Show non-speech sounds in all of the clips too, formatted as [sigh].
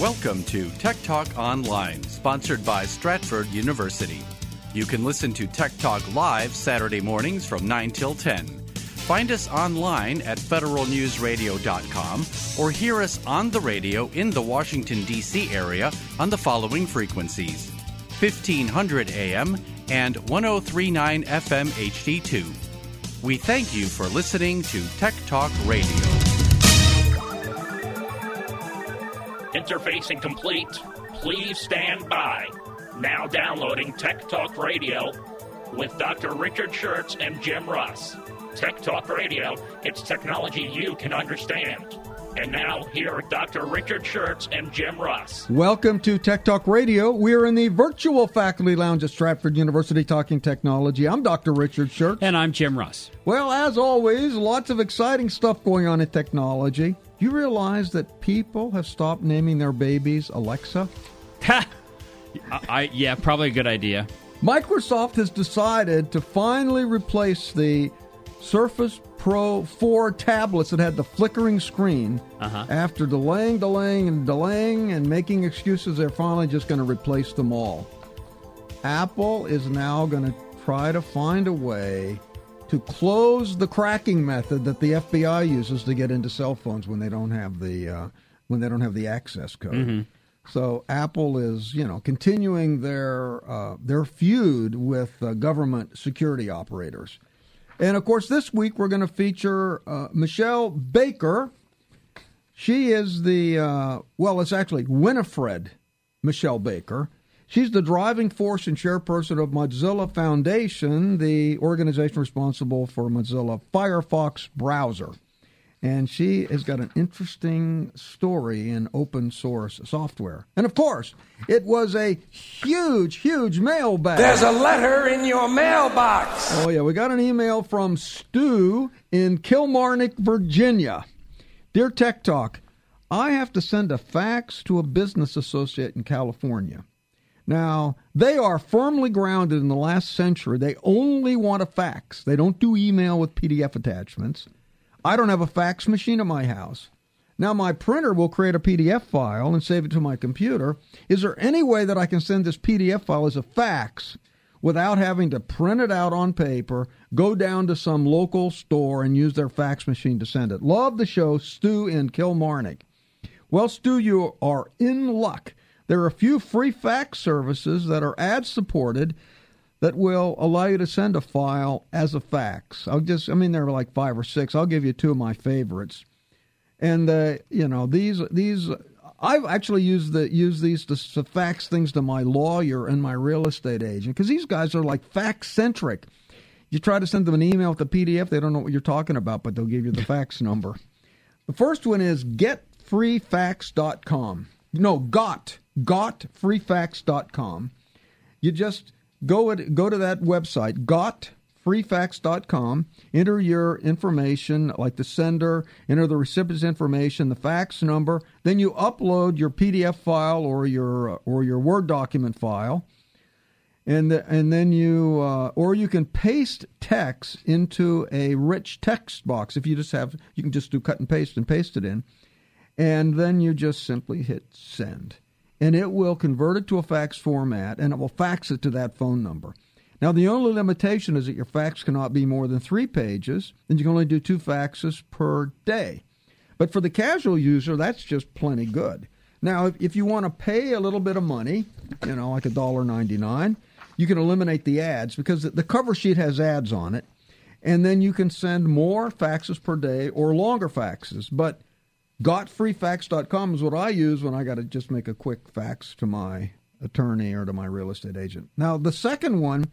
Welcome to Tech Talk Online, sponsored by Stratford University. You can listen to Tech Talk live Saturday mornings from 9 till 10. Find us online at federalnewsradio.com or hear us on the radio in the Washington, D.C. area on the following frequencies 1500 AM and 1039 FM HD2. We thank you for listening to Tech Talk Radio. Interfacing complete. Please stand by. Now downloading Tech Talk Radio with Dr. Richard Shurtz and Jim Russ. Tech Talk Radio, it's technology you can understand. And now, here are Dr. Richard Shurtz and Jim Russ. Welcome to Tech Talk Radio. We're in the virtual faculty lounge at Stratford University talking technology. I'm Dr. Richard Shurtz. And I'm Jim Russ. Well, as always, lots of exciting stuff going on in technology. You realize that people have stopped naming their babies Alexa? [laughs] I, I, yeah, probably a good idea. Microsoft has decided to finally replace the Surface Pro 4 tablets that had the flickering screen. Uh-huh. After delaying, delaying, and delaying, and making excuses, they're finally just going to replace them all. Apple is now going to try to find a way to close the cracking method that the FBI uses to get into cell phones when they don't have the uh, when they don't have the access code. Mm-hmm. So Apple is, you know, continuing their uh, their feud with uh, government security operators. And of course, this week we're going to feature uh, Michelle Baker. She is the uh, well, it's actually Winifred Michelle Baker. She's the driving force and chairperson of Mozilla Foundation, the organization responsible for Mozilla Firefox browser. And she has got an interesting story in open source software. And of course, it was a huge, huge mailbag. There's a letter in your mailbox. Oh, yeah. We got an email from Stu in Kilmarnock, Virginia. Dear Tech Talk, I have to send a fax to a business associate in California. Now, they are firmly grounded in the last century. They only want a fax. They don't do email with PDF attachments. I don't have a fax machine at my house. Now, my printer will create a PDF file and save it to my computer. Is there any way that I can send this PDF file as a fax without having to print it out on paper, go down to some local store, and use their fax machine to send it? Love the show, Stu in Kilmarnock. Well, Stu, you are in luck. There are a few free fax services that are ad supported that will allow you to send a file as a fax. I'll just, I mean, there are like five or six. I'll give you two of my favorites. And uh, you know these these I've actually used the use these to, to fax things to my lawyer and my real estate agent because these guys are like fax centric. You try to send them an email with a PDF, they don't know what you're talking about, but they'll give you the [laughs] fax number. The first one is getfreefax.com. No, got gotfreefax.com. You just go at, go to that website, gotfreefax.com, enter your information like the sender, enter the recipient's information, the fax number, then you upload your PDF file or your or your Word document file. And, the, and then you, uh, or you can paste text into a rich text box. If you just have, you can just do cut and paste and paste it in. And then you just simply hit send and it will convert it to a fax format and it will fax it to that phone number. Now, the only limitation is that your fax cannot be more than three pages, and you can only do two faxes per day. But for the casual user, that's just plenty good. Now, if, if you want to pay a little bit of money, you know, like a dollar ninety-nine, you can eliminate the ads because the cover sheet has ads on it, and then you can send more faxes per day or longer faxes. But Gotfreefax.com is what I use when I got to just make a quick fax to my attorney or to my real estate agent. Now, the second one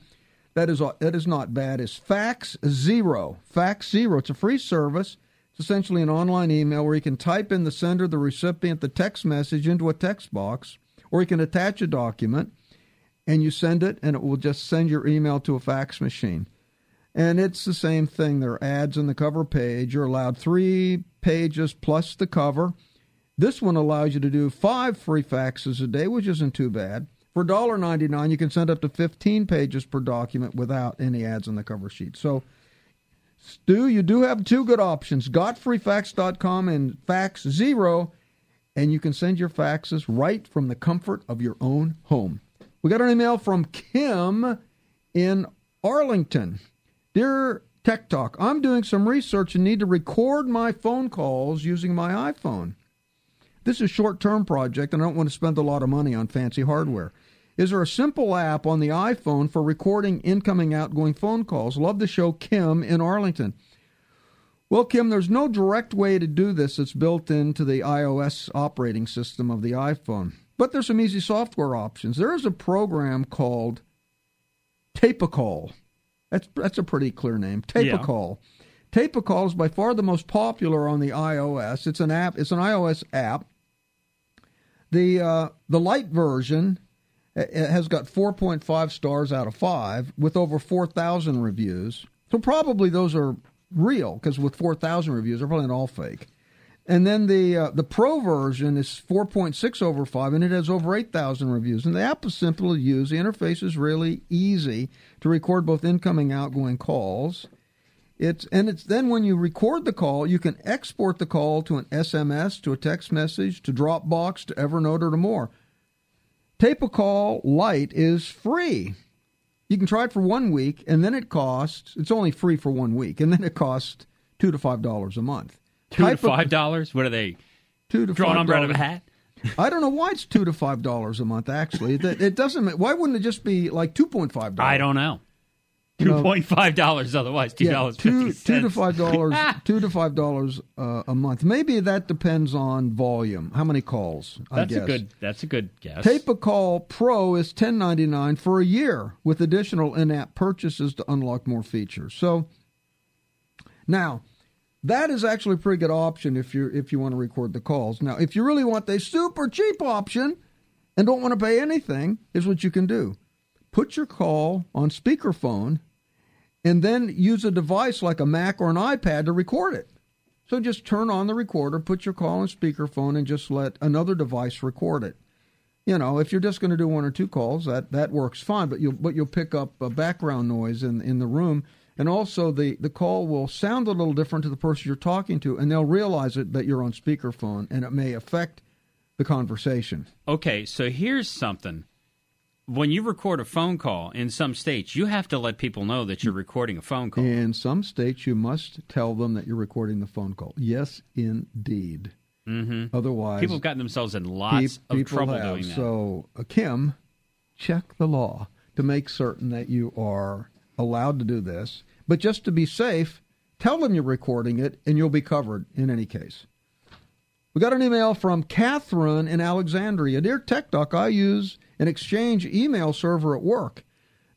that is that is not bad is Fax Zero. Fax Zero. It's a free service. It's essentially an online email where you can type in the sender, the recipient, the text message into a text box, or you can attach a document and you send it, and it will just send your email to a fax machine. And it's the same thing. There are ads on the cover page. You're allowed three pages plus the cover. This one allows you to do five free faxes a day, which isn't too bad. For $1.99, you can send up to 15 pages per document without any ads on the cover sheet. So, Stu, you do have two good options, gotfreefax.com and Fax Zero. and you can send your faxes right from the comfort of your own home. We got an email from Kim in Arlington. Dear Tech Talk, I'm doing some research and need to record my phone calls using my iPhone. This is a short term project and I don't want to spend a lot of money on fancy hardware. Is there a simple app on the iPhone for recording incoming outgoing phone calls? Love the show, Kim in Arlington. Well, Kim, there's no direct way to do this that's built into the iOS operating system of the iPhone. But there's some easy software options. There is a program called Tape-A-Call. That's that's a pretty clear name. Tape-A-Call. Yeah. Tape-A-Call is by far the most popular on the iOS. It's an app. It's an iOS app. The uh, the light version has got 4.5 stars out of 5 with over 4,000 reviews. So probably those are real because with 4,000 reviews, they're probably not all fake. And then the uh, the pro version is 4.6 over 5, and it has over 8,000 reviews. And the app is simple to use. The interface is really easy to record both incoming and outgoing calls. It's and it's then when you record the call, you can export the call to an SMS, to a text message, to Dropbox, to Evernote, or to more. Tape-A-Call light is free. You can try it for one week, and then it costs. It's only free for one week, and then it costs two to five dollars a month. Two to five dollars? What are they? Two to draw a number out of a hat. I don't know why it's two to five dollars a month. Actually, it, it doesn't. Why wouldn't it just be like two point five dollars? I don't know. Two point five dollars otherwise two dollars yeah, two, two to five dollars [laughs] two to five dollars uh, a month. Maybe that depends on volume. How many calls? That's a good. That's a good guess. Tape-A-Call Pro is ten ninety nine for a year with additional in app purchases to unlock more features. So now that is actually a pretty good option if you if you want to record the calls. Now if you really want the super cheap option and don't want to pay anything, is what you can do put your call on speakerphone, and then use a device like a Mac or an iPad to record it. So just turn on the recorder, put your call on speakerphone, and just let another device record it. You know, if you're just going to do one or two calls, that, that works fine, but you'll but you'll pick up a background noise in in the room, and also the the call will sound a little different to the person you're talking to, and they'll realize it that you're on speakerphone, and it may affect the conversation. Okay, so here's something when you record a phone call in some states, you have to let people know that you're recording a phone call. In some states, you must tell them that you're recording the phone call. Yes, indeed. Mm-hmm. Otherwise, people have gotten themselves in lots pe- of trouble have. doing that. So, uh, Kim, check the law to make certain that you are allowed to do this. But just to be safe, tell them you're recording it, and you'll be covered in any case. We got an email from Catherine in Alexandria. Dear Tech Talk, I use an Exchange email server at work.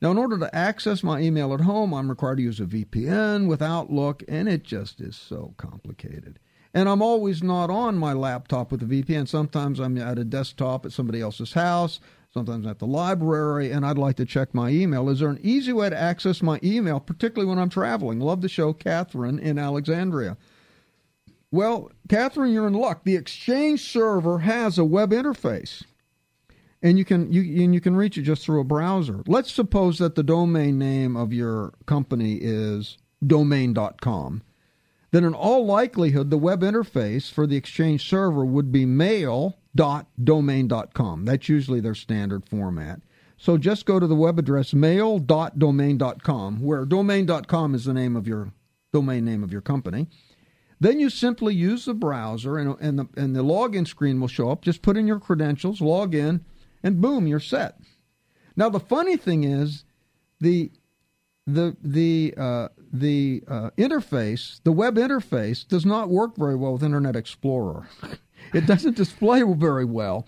Now, in order to access my email at home, I'm required to use a VPN with Outlook, and it just is so complicated. And I'm always not on my laptop with a VPN. Sometimes I'm at a desktop at somebody else's house, sometimes at the library, and I'd like to check my email. Is there an easy way to access my email, particularly when I'm traveling? Love the show, Catherine in Alexandria. Well, Catherine, you're in luck. The Exchange server has a web interface and you can you and you can reach it just through a browser. Let's suppose that the domain name of your company is domain.com. Then in all likelihood the web interface for the Exchange server would be mail.domain.com. That's usually their standard format. So just go to the web address mail.domain.com where domain.com is the name of your domain name of your company. Then you simply use the browser and, and, the, and the login screen will show up. Just put in your credentials, log in, and boom, you're set. Now the funny thing is, the the the uh, the uh, interface, the web interface, does not work very well with Internet Explorer. [laughs] it doesn't display very well,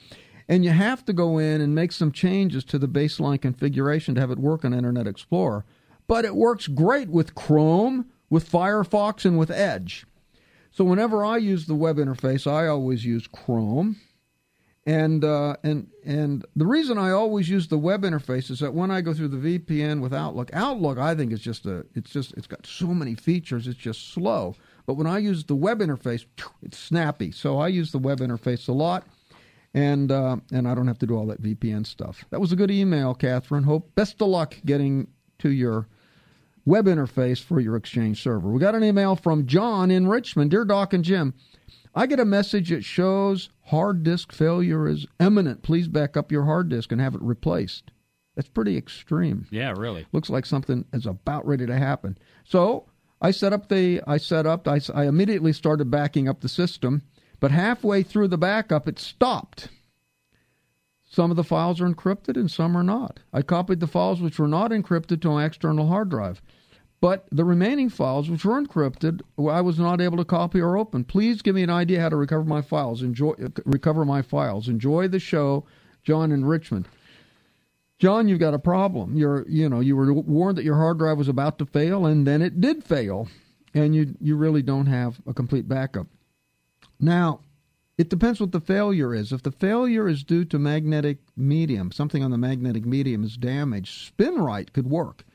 and you have to go in and make some changes to the baseline configuration to have it work on Internet Explorer. But it works great with Chrome, with Firefox, and with Edge. So whenever I use the web interface, I always use Chrome and uh, and and the reason I always use the web interface is that when I go through the VPN with Outlook, Outlook I think is just a it's just it's got so many features, it's just slow. But when I use the web interface, it's snappy. So I use the web interface a lot, and uh, and I don't have to do all that VPN stuff. That was a good email, Catherine. Hope best of luck getting to your web interface for your Exchange server. We got an email from John in Richmond. Dear Doc and Jim. I get a message that shows hard disk failure is imminent. Please back up your hard disk and have it replaced. That's pretty extreme. Yeah, really. Looks like something is about ready to happen. So I set up the I set up I, I immediately started backing up the system, but halfway through the backup it stopped. Some of the files are encrypted and some are not. I copied the files which were not encrypted to my external hard drive. But the remaining files, which were encrypted, I was not able to copy or open. Please give me an idea how to recover my files. Enjoy recover my files. Enjoy the show, John in Richmond. John, you've got a problem. You're, you know, you were warned that your hard drive was about to fail, and then it did fail, and you you really don't have a complete backup. Now, it depends what the failure is. If the failure is due to magnetic medium, something on the magnetic medium is damaged, SpinRite could work.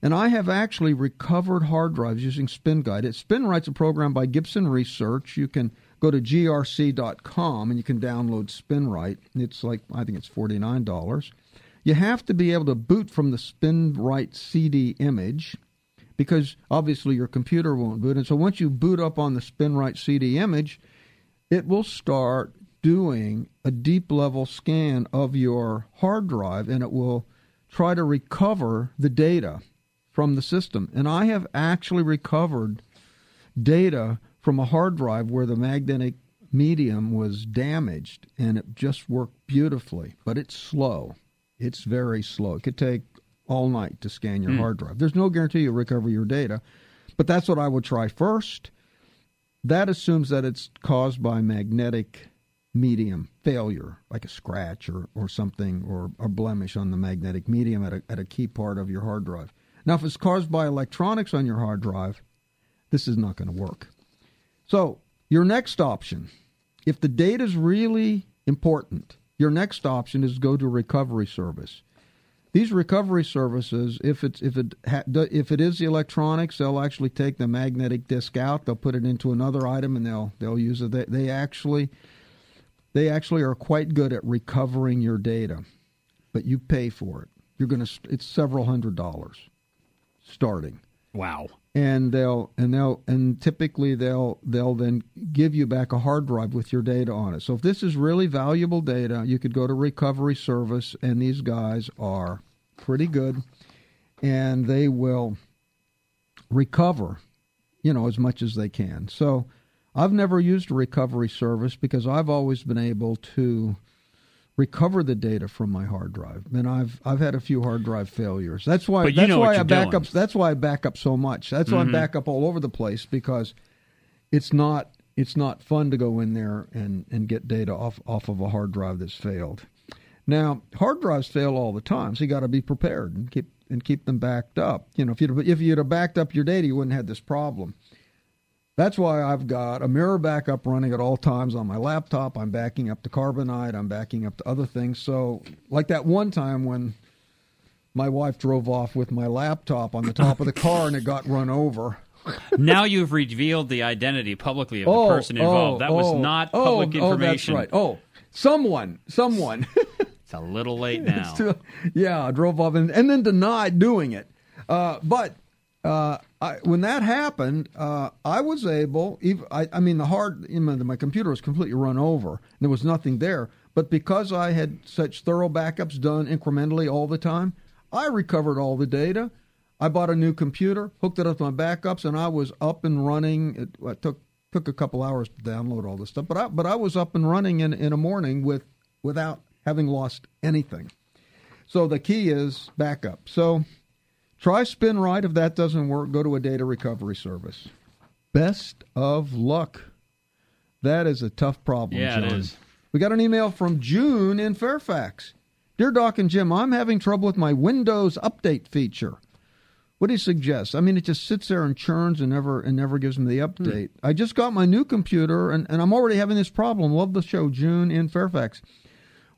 And I have actually recovered hard drives using SpinRite. It, SpinRite's a program by Gibson Research. You can go to grc.com and you can download SpinRite. It's like, I think it's $49. You have to be able to boot from the SpinRite CD image because obviously your computer won't boot. And so once you boot up on the SpinRite CD image, it will start doing a deep level scan of your hard drive and it will try to recover the data from the system. And I have actually recovered data from a hard drive where the magnetic medium was damaged and it just worked beautifully, but it's slow. It's very slow. It could take all night to scan your mm. hard drive. There's no guarantee you'll recover your data, but that's what I would try first. That assumes that it's caused by magnetic medium failure, like a scratch or, or something, or a blemish on the magnetic medium at a, at a key part of your hard drive. Now, if it's caused by electronics on your hard drive, this is not going to work. So, your next option, if the data is really important, your next option is go to recovery service. These recovery services, if it's if it ha, if it is the electronics, they'll actually take the magnetic disk out. They'll put it into another item, and they'll they'll use it. They, they actually they actually are quite good at recovering your data, but you pay for it. You're to it's several hundred dollars starting. Wow. And they'll and they'll and typically they'll they'll then give you back a hard drive with your data on it. So if this is really valuable data, you could go to recovery service and these guys are pretty good and they will recover, you know, as much as they can. So I've never used a recovery service because I've always been able to recover the data from my hard drive. And I've I've had a few hard drive failures. That's why that's why I back doing. up that's why I back up so much. That's why mm-hmm. I back up all over the place because it's not it's not fun to go in there and, and get data off off of a hard drive that's failed. Now, hard drives fail all the time, so you got to be prepared and keep and keep them backed up. You know, if you if you'd have backed up your data, you wouldn't have this problem. That's why I've got a mirror backup running at all times on my laptop. I'm backing up to Carbonite. I'm backing up to other things. So, like that one time when my wife drove off with my laptop on the top of the car and it got run over. now you've revealed the identity publicly of the oh, person involved. Oh, that was oh, not public oh, information. Oh, that's right. Oh, someone, someone. [laughs] it's a little late [laughs] now. Too, yeah, I drove off and, and then denied doing it. Uh, but uh, I, when that happened, uh, I was able. Even, I, I mean, the hard. Know, my computer was completely run over. There was nothing there. But because I had such thorough backups done incrementally all the time, I recovered all the data. I bought a new computer, hooked it up to my backups, and I was up and running. It, it took took a couple hours to download all this stuff, but I, but I was up and running in, in a morning with without having lost anything. So the key is backup. So Try SpinRite. If that doesn't work, go to a data recovery service. Best of luck. That is a tough problem, yeah, John. it is. We got an email from June in Fairfax. Dear Doc and Jim, I'm having trouble with my Windows update feature. What do you suggest? I mean, it just sits there and churns and never and never gives me the update. Hmm. I just got my new computer and, and I'm already having this problem. Love the show, June in Fairfax.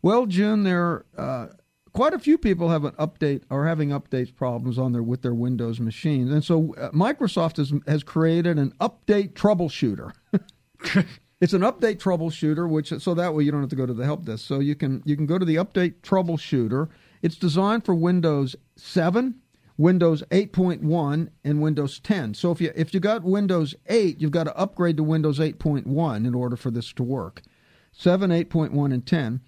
Well, June, there uh, quite a few people have an update or having update problems on their with their Windows machines, and so uh, Microsoft has has created an update troubleshooter. [laughs] it's an update troubleshooter, which so that way you don't have to go to the help desk. So you can you can go to the update troubleshooter. It's designed for Windows 7, Windows 8.1 and Windows 10. So if you if you got Windows 8, you've got to upgrade to Windows 8.1 in order for this to work. 7, 8.1 and 10.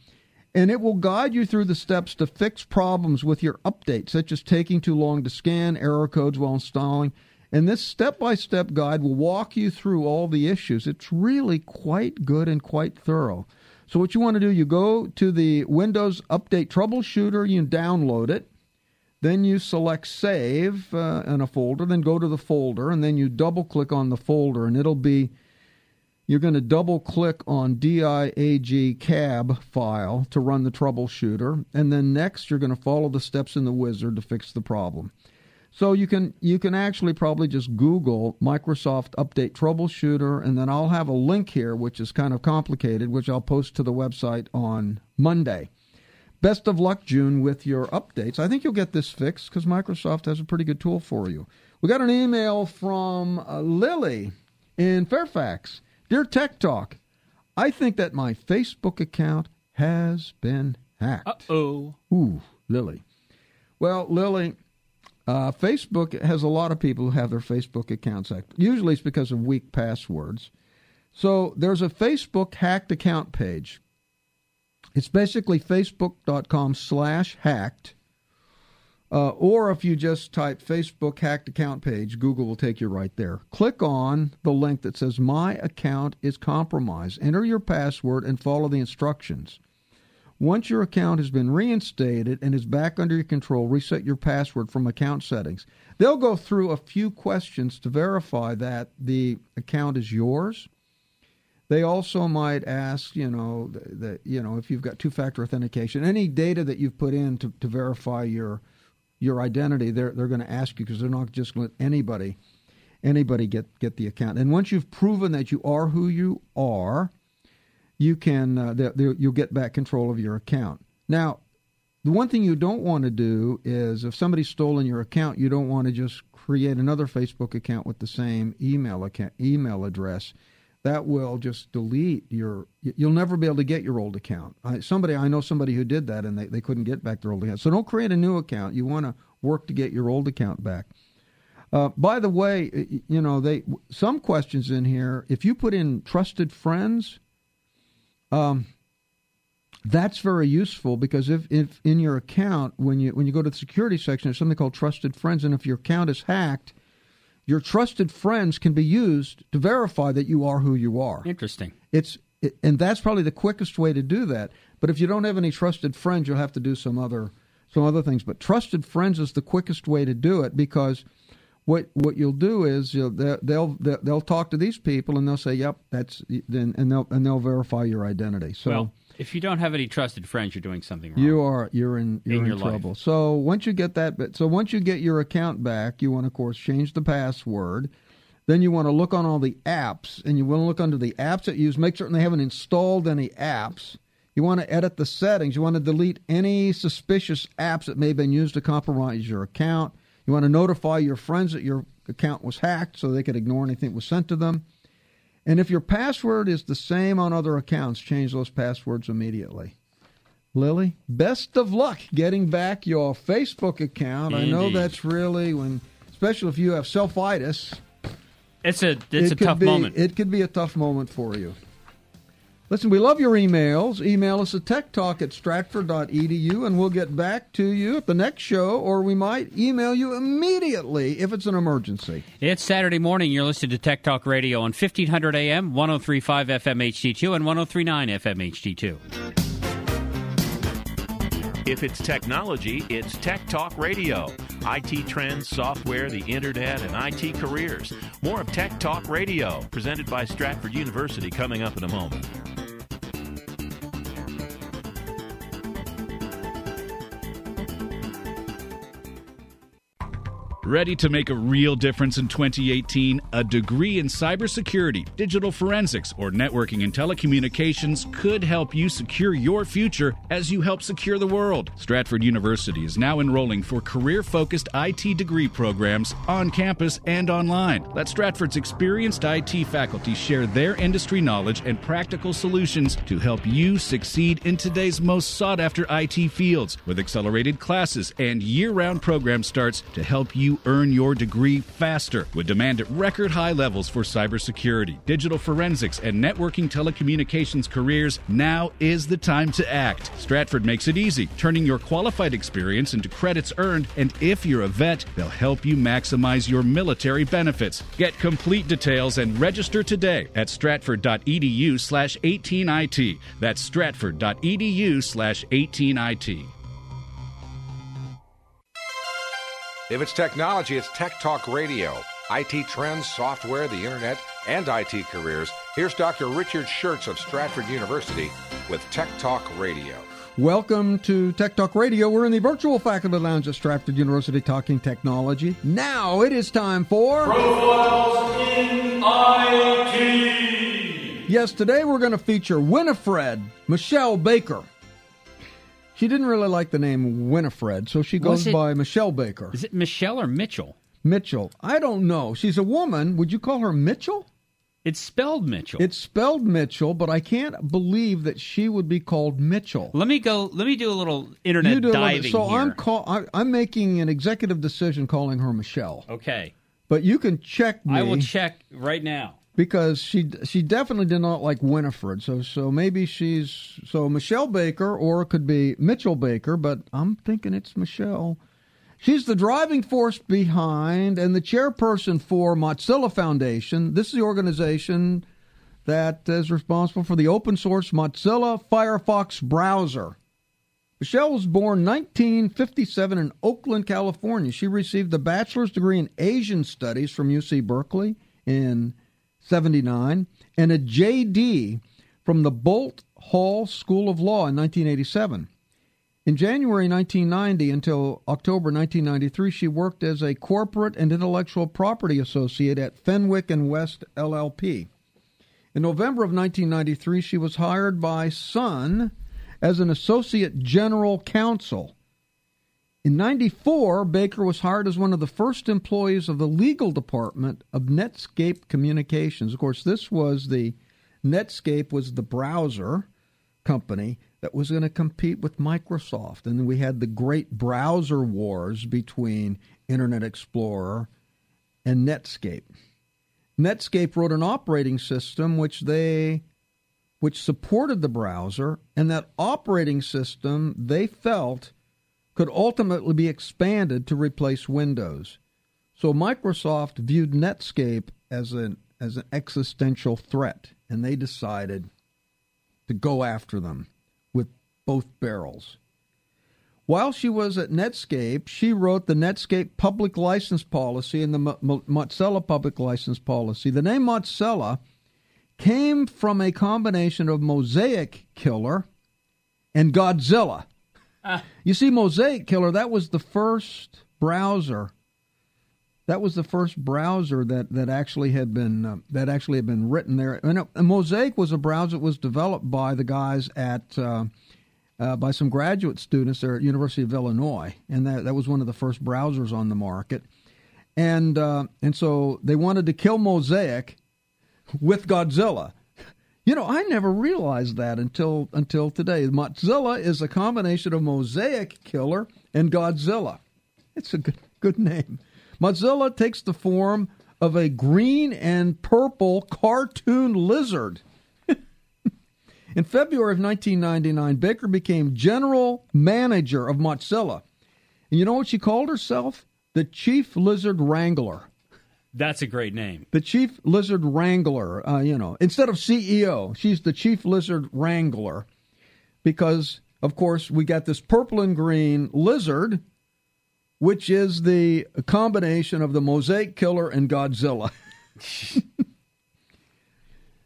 And it will guide you through the steps to fix problems with your update, such as taking too long to scan, error codes while installing. And this step by step guide will walk you through all the issues. It's really quite good and quite thorough. So, what you want to do, you go to the Windows Update Troubleshooter, you download it. Then you select Save uh, in a folder, then go to the folder, and then you double click on the folder, and it'll be you're going to double click on DIAG cab file to run the troubleshooter, and then next you're going to follow the steps in the wizard to fix the problem. So you can you can actually probably just Google Microsoft Update Troubleshooter, and then I'll have a link here, which is kind of complicated, which I'll post to the website on Monday. Best of luck, June, with your updates. I think you'll get this fixed because Microsoft has a pretty good tool for you. We got an email from uh, Lily in Fairfax. Dear Tech Talk, I think that my Facebook account has been hacked. Oh. Ooh, Lily. Well, Lily, uh, Facebook has a lot of people who have their Facebook accounts hacked. Usually it's because of weak passwords. So there's a Facebook hacked account page. It's basically facebook.com slash hacked. Uh, or if you just type Facebook hacked account page, Google will take you right there. Click on the link that says My account is compromised. Enter your password and follow the instructions. Once your account has been reinstated and is back under your control, reset your password from account settings. They'll go through a few questions to verify that the account is yours. They also might ask, you know, that you know if you've got two-factor authentication, any data that you've put in to, to verify your your identity, they're they're going to ask you because they're not just going to let anybody anybody get get the account. And once you've proven that you are who you are, you can uh, you'll get back control of your account. Now, the one thing you don't want to do is if somebody's stolen your account, you don't want to just create another Facebook account with the same email account email address that will just delete your you'll never be able to get your old account. I, somebody i know somebody who did that and they, they couldn't get back their old account. So don't create a new account. You want to work to get your old account back. Uh, by the way you know they some questions in here. If you put in trusted friends um, that's very useful because if, if in your account when you when you go to the security section there's something called trusted friends. And if your account is hacked your trusted friends can be used to verify that you are who you are. Interesting. It's it, and that's probably the quickest way to do that. But if you don't have any trusted friends, you'll have to do some other some other things. But trusted friends is the quickest way to do it because what what you'll do is you'll, they'll, they'll they'll talk to these people and they'll say, "Yep, that's," then and they'll and they'll verify your identity. So. Well, if you don't have any trusted friends, you're doing something wrong. You are. You're in. You're in, in your trouble. life. So once you get that, so once you get your account back, you want, to of course, change the password. Then you want to look on all the apps, and you want to look under the apps that you use. Make certain they haven't installed any apps. You want to edit the settings. You want to delete any suspicious apps that may have been used to compromise your account. You want to notify your friends that your account was hacked so they could ignore anything that was sent to them. And if your password is the same on other accounts, change those passwords immediately. Lily, best of luck getting back your Facebook account. I know that's really when, especially if you have selfitis. It's a it's it a tough be, moment. It could be a tough moment for you. Listen, we love your emails. Email us at techtalk at stratford.edu, and we'll get back to you at the next show, or we might email you immediately if it's an emergency. It's Saturday morning. You're listening to Tech Talk Radio on 1500 AM, 1035 FM HD2, and 1039 FM HD2. If it's technology, it's Tech Talk Radio. IT trends, software, the internet, and IT careers. More of Tech Talk Radio, presented by Stratford University, coming up in a moment. Ready to make a real difference in 2018? A degree in cybersecurity, digital forensics, or networking and telecommunications could help you secure your future as you help secure the world. Stratford University is now enrolling for career focused IT degree programs on campus and online. Let Stratford's experienced IT faculty share their industry knowledge and practical solutions to help you succeed in today's most sought after IT fields with accelerated classes and year round program starts to help you earn your degree faster with demand at record high levels for cybersecurity, digital forensics, and networking telecommunications careers. Now is the time to act. Stratford makes it easy, turning your qualified experience into credits earned, and if you're a vet, they'll help you maximize your military benefits. Get complete details and register today at stratford.edu slash 18IT. That's stratford.edu slash 18IT. If it's technology, it's Tech Talk Radio. IT trends, software, the internet, and IT careers. Here's Dr. Richard Shurtz of Stratford University with Tech Talk Radio. Welcome to Tech Talk Radio. We're in the virtual faculty lounge at Stratford University talking technology. Now it is time for Profiles in IT. Yes, today we're going to feature Winifred Michelle Baker. She didn't really like the name Winifred, so she goes it- by Michelle Baker. Is it Michelle or Mitchell? Mitchell. I don't know. She's a woman. Would you call her Mitchell? It's spelled Mitchell. It's spelled Mitchell, but I can't believe that she would be called Mitchell. let me go. Let me do a little internet You do a little- diving so here. I'm call, I, I'm making an executive decision calling her Michelle. okay, But you can check me I will check right now. Because she she definitely did not like Winifred. So so maybe she's so Michelle Baker or it could be Mitchell Baker, but I'm thinking it's Michelle. She's the driving force behind and the chairperson for Mozilla Foundation. This is the organization that is responsible for the open source Mozilla Firefox browser. Michelle was born 1957 in Oakland, California. She received a bachelor's degree in Asian Studies from UC Berkeley in 79 and a JD from the Boalt Hall School of Law in 1987. In January 1990 until October 1993, she worked as a corporate and intellectual property associate at Fenwick and West LLP. In November of 1993, she was hired by Sun as an associate general counsel. In 94, Baker was hired as one of the first employees of the legal department of Netscape Communications. Of course, this was the Netscape was the browser company that was going to compete with Microsoft. And we had the great browser wars between Internet Explorer and Netscape. Netscape wrote an operating system which they which supported the browser and that operating system they felt could ultimately be expanded to replace Windows. So Microsoft viewed Netscape as an as an existential threat and they decided to go after them with both barrels. While she was at Netscape, she wrote the Netscape public license policy and the Mo- Mo- Mozilla public license policy. The name Mozilla came from a combination of Mosaic Killer and Godzilla. You see, Mosaic Killer, that was the first browser. That was the first browser that, that actually had been uh, that actually had been written there. And, uh, and Mosaic was a browser that was developed by the guys at uh, uh, by some graduate students there at University of Illinois, and that that was one of the first browsers on the market. And uh, and so they wanted to kill Mosaic with Godzilla. You know, I never realized that until until today. Mozilla is a combination of Mosaic Killer and Godzilla. It's a good good name. Mozilla takes the form of a green and purple cartoon lizard. [laughs] In February of 1999, Baker became general manager of Mozilla. And you know what she called herself? The Chief Lizard Wrangler That's a great name. the chief lizard wrangler, uh, you know, instead of CEO, she's the chief lizard wrangler because, of course, we got this purple and green lizard, which is the combination of the Mosaic Killer and Godzilla. [laughs]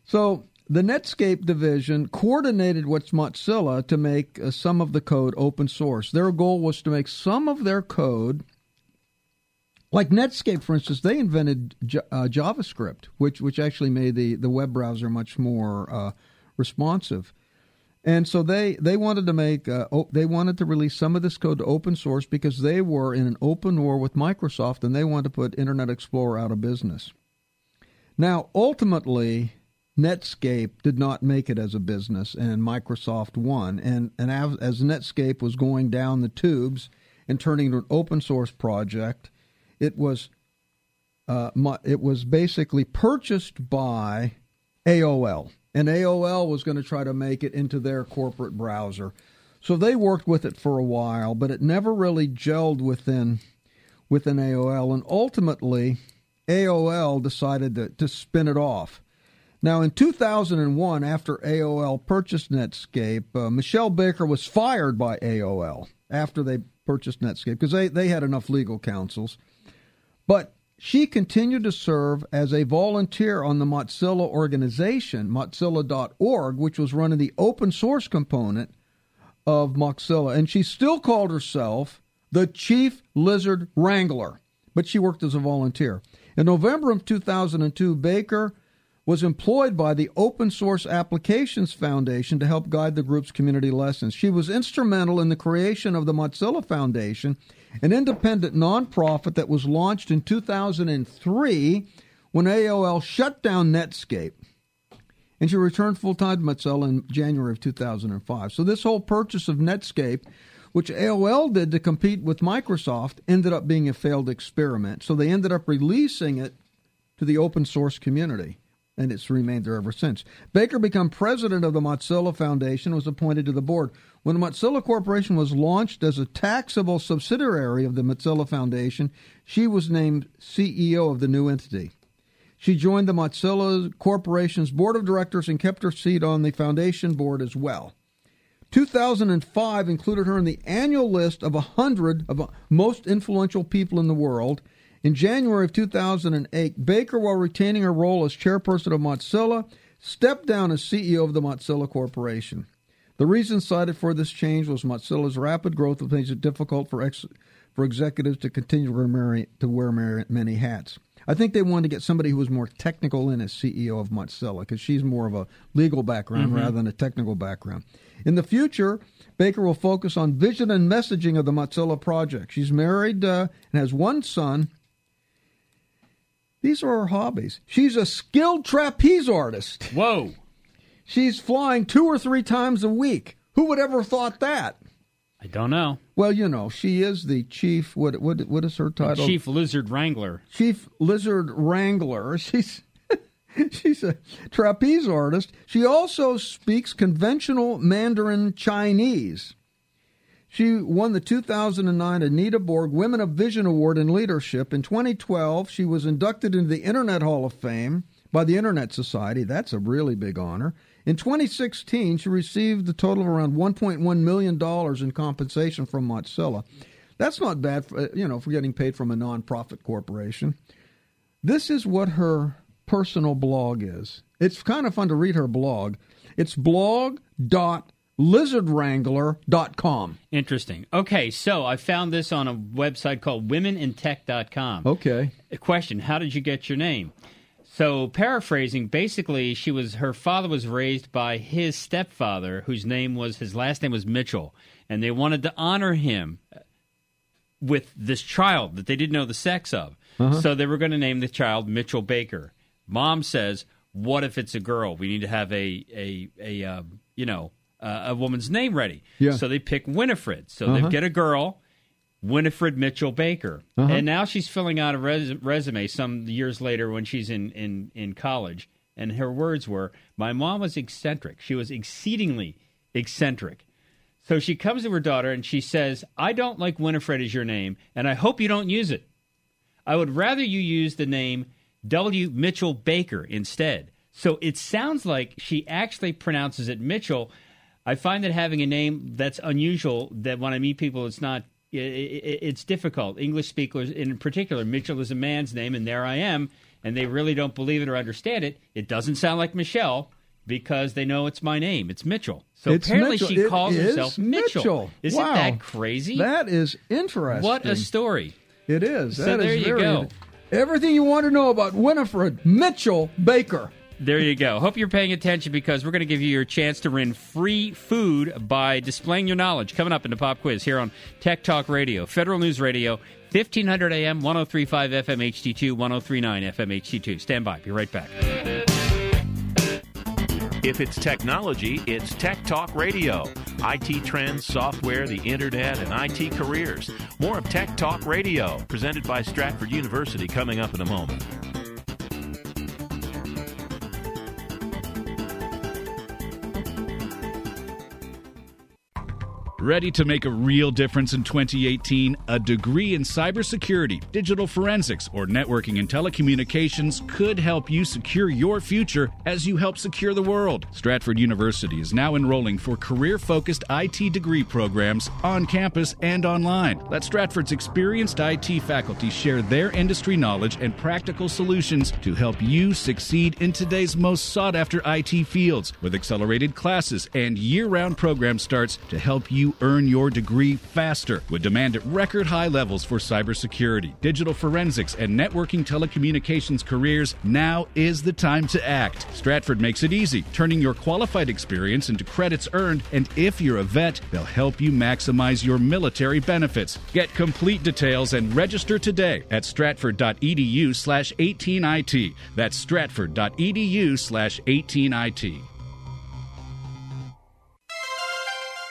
so the Netscape division coordinated with Mozilla to make uh, some of the code open source. Their goal was to make some of their code like Netscape, for instance, they invented J- uh, JavaScript, which which actually made the, the web browser much more uh, responsive. And so they, they wanted to make uh, they wanted to release some of this code to open source because they were in an open war with Microsoft and they wanted to put Internet Explorer out of business. Now, ultimately, Netscape did not make it as a business, and Microsoft won. And and as, as Netscape was going down the tubes and turning into an open source project, it was uh, it was basically purchased by AOL and AOL was going to try to make it into their corporate browser. So they worked with it for a while, but it never really gelled within within AOL, and ultimately AOL decided to, to spin it off. Now, in 2001, after AOL purchased Netscape, uh, Michelle Baker was fired by AOL after they purchased Netscape because they, they had enough legal counsels. But she continued to serve as a volunteer on the Mozilla organization, Mozilla.org, which was running the open source component of Mozilla. And she still called herself the Chief Lizard Wrangler, but she worked as a volunteer. In November of 2002, Baker was employed by the Open Source Applications Foundation to help guide the group's community lessons. She was instrumental in the creation of the Mozilla Foundation an independent nonprofit that was launched in 2003 when AOL shut down Netscape. And she returned full time to Mozilla in January of 2005. So, this whole purchase of Netscape, which AOL did to compete with Microsoft, ended up being a failed experiment. So, they ended up releasing it to the open source community and it's remained there ever since. Baker became president of the Mozilla Foundation was appointed to the board. When the Mozilla Corporation was launched as a taxable subsidiary of the Mozilla Foundation, she was named CEO of the new entity. She joined the Mozilla Corporation's board of directors and kept her seat on the foundation board as well. 2005 included her in the annual list of 100 of most influential people in the world – in January of 2008, Baker, while retaining her role as chairperson of Mozilla, stepped down as CEO of the Mozilla Corporation. The reason cited for this change was Mozilla's rapid growth, which makes it difficult for ex- for executives to continue to wear, to wear many hats. I think they wanted to get somebody who was more technical in as CEO of Mozilla because she's more of a legal background mm-hmm. rather than a technical background. In the future, Baker will focus on vision and messaging of the Mozilla project. She's married uh, and has one son these are her hobbies. She's a skilled trapeze artist. Whoa. She's flying two or three times a week. Who would ever thought that? I don't know. Well, you know, she is the chief. What what what is her title? Chief lizard wrangler. Chief lizard wrangler. [laughs] She's she's a trapeze artist. She also speaks conventional Mandarin Chinese. She won the 2009 Anita Borg Women of Vision Award in Leadership. In 2012, she was inducted into the Internet Hall of Fame by the Internet Society. That's a really big honor. In 2016, she received a total of around $1.1 million in compensation from Mozilla. That's not bad, for, you know, for getting paid from a nonprofit corporation. This is what her personal blog is. It's kind of fun to read her blog. It's blog.com lizardwrangler.com. Interesting. Okay, so I found this on a website called womenintech.com. Okay. A question How did you get your name? So, paraphrasing, basically, she was her father was raised by his stepfather, whose name was his last name was Mitchell, and they wanted to honor him with this child that they didn't know the sex of. Uh-huh. So they were going to name the child Mitchell Baker. Mom says, "What if it's a girl? We need to have a a a uh, you know uh, a woman's name ready. Yeah. So they pick Winifred. So uh-huh. they get a girl, Winifred Mitchell Baker, uh-huh. and now she's filling out a res- resume some years later when she's in, in in college. And her words were, "My mom was eccentric. She was exceedingly eccentric." So she comes to her daughter and she says, "I don't like Winifred as your name, and I hope you don't use it. I would rather you use the name W. Mitchell Baker instead." So it sounds like she actually pronounces it Mitchell I find that having a name that's unusual, that when I meet people, it's not. It, it, it's difficult. English speakers, in particular, Mitchell is a man's name, and there I am, and they really don't believe it or understand it. It doesn't sound like Michelle because they know it's my name. It's Mitchell. So it's apparently Mitchell. she calls it herself Mitchell. Mitchell. Isn't wow. that crazy? That is interesting. What a story. It is. So That there is you go. Everything you want to know about Winifred Mitchell Baker. There you go. Hope you're paying attention because we're going to give you your chance to win free food by displaying your knowledge. Coming up in the pop quiz here on Tech Talk Radio, Federal News Radio, 1500 AM, 1035 FM HD2, 1039 FM HD2. Stand by. Be right back. If it's technology, it's Tech Talk Radio. IT trends, software, the internet, and IT careers. More of Tech Talk Radio, presented by Stratford University, coming up in a moment. Ready to make a real difference in 2018? A degree in cybersecurity, digital forensics, or networking and telecommunications could help you secure your future as you help secure the world. Stratford University is now enrolling for career focused IT degree programs on campus and online. Let Stratford's experienced IT faculty share their industry knowledge and practical solutions to help you succeed in today's most sought after IT fields with accelerated classes and year round program starts to help you earn your degree faster with demand at record high levels for cybersecurity, digital forensics, and networking telecommunications careers. Now is the time to act. Stratford makes it easy, turning your qualified experience into credits earned, and if you're a vet, they'll help you maximize your military benefits. Get complete details and register today at stratford.edu slash 18IT. That's stratford.edu slash 18IT.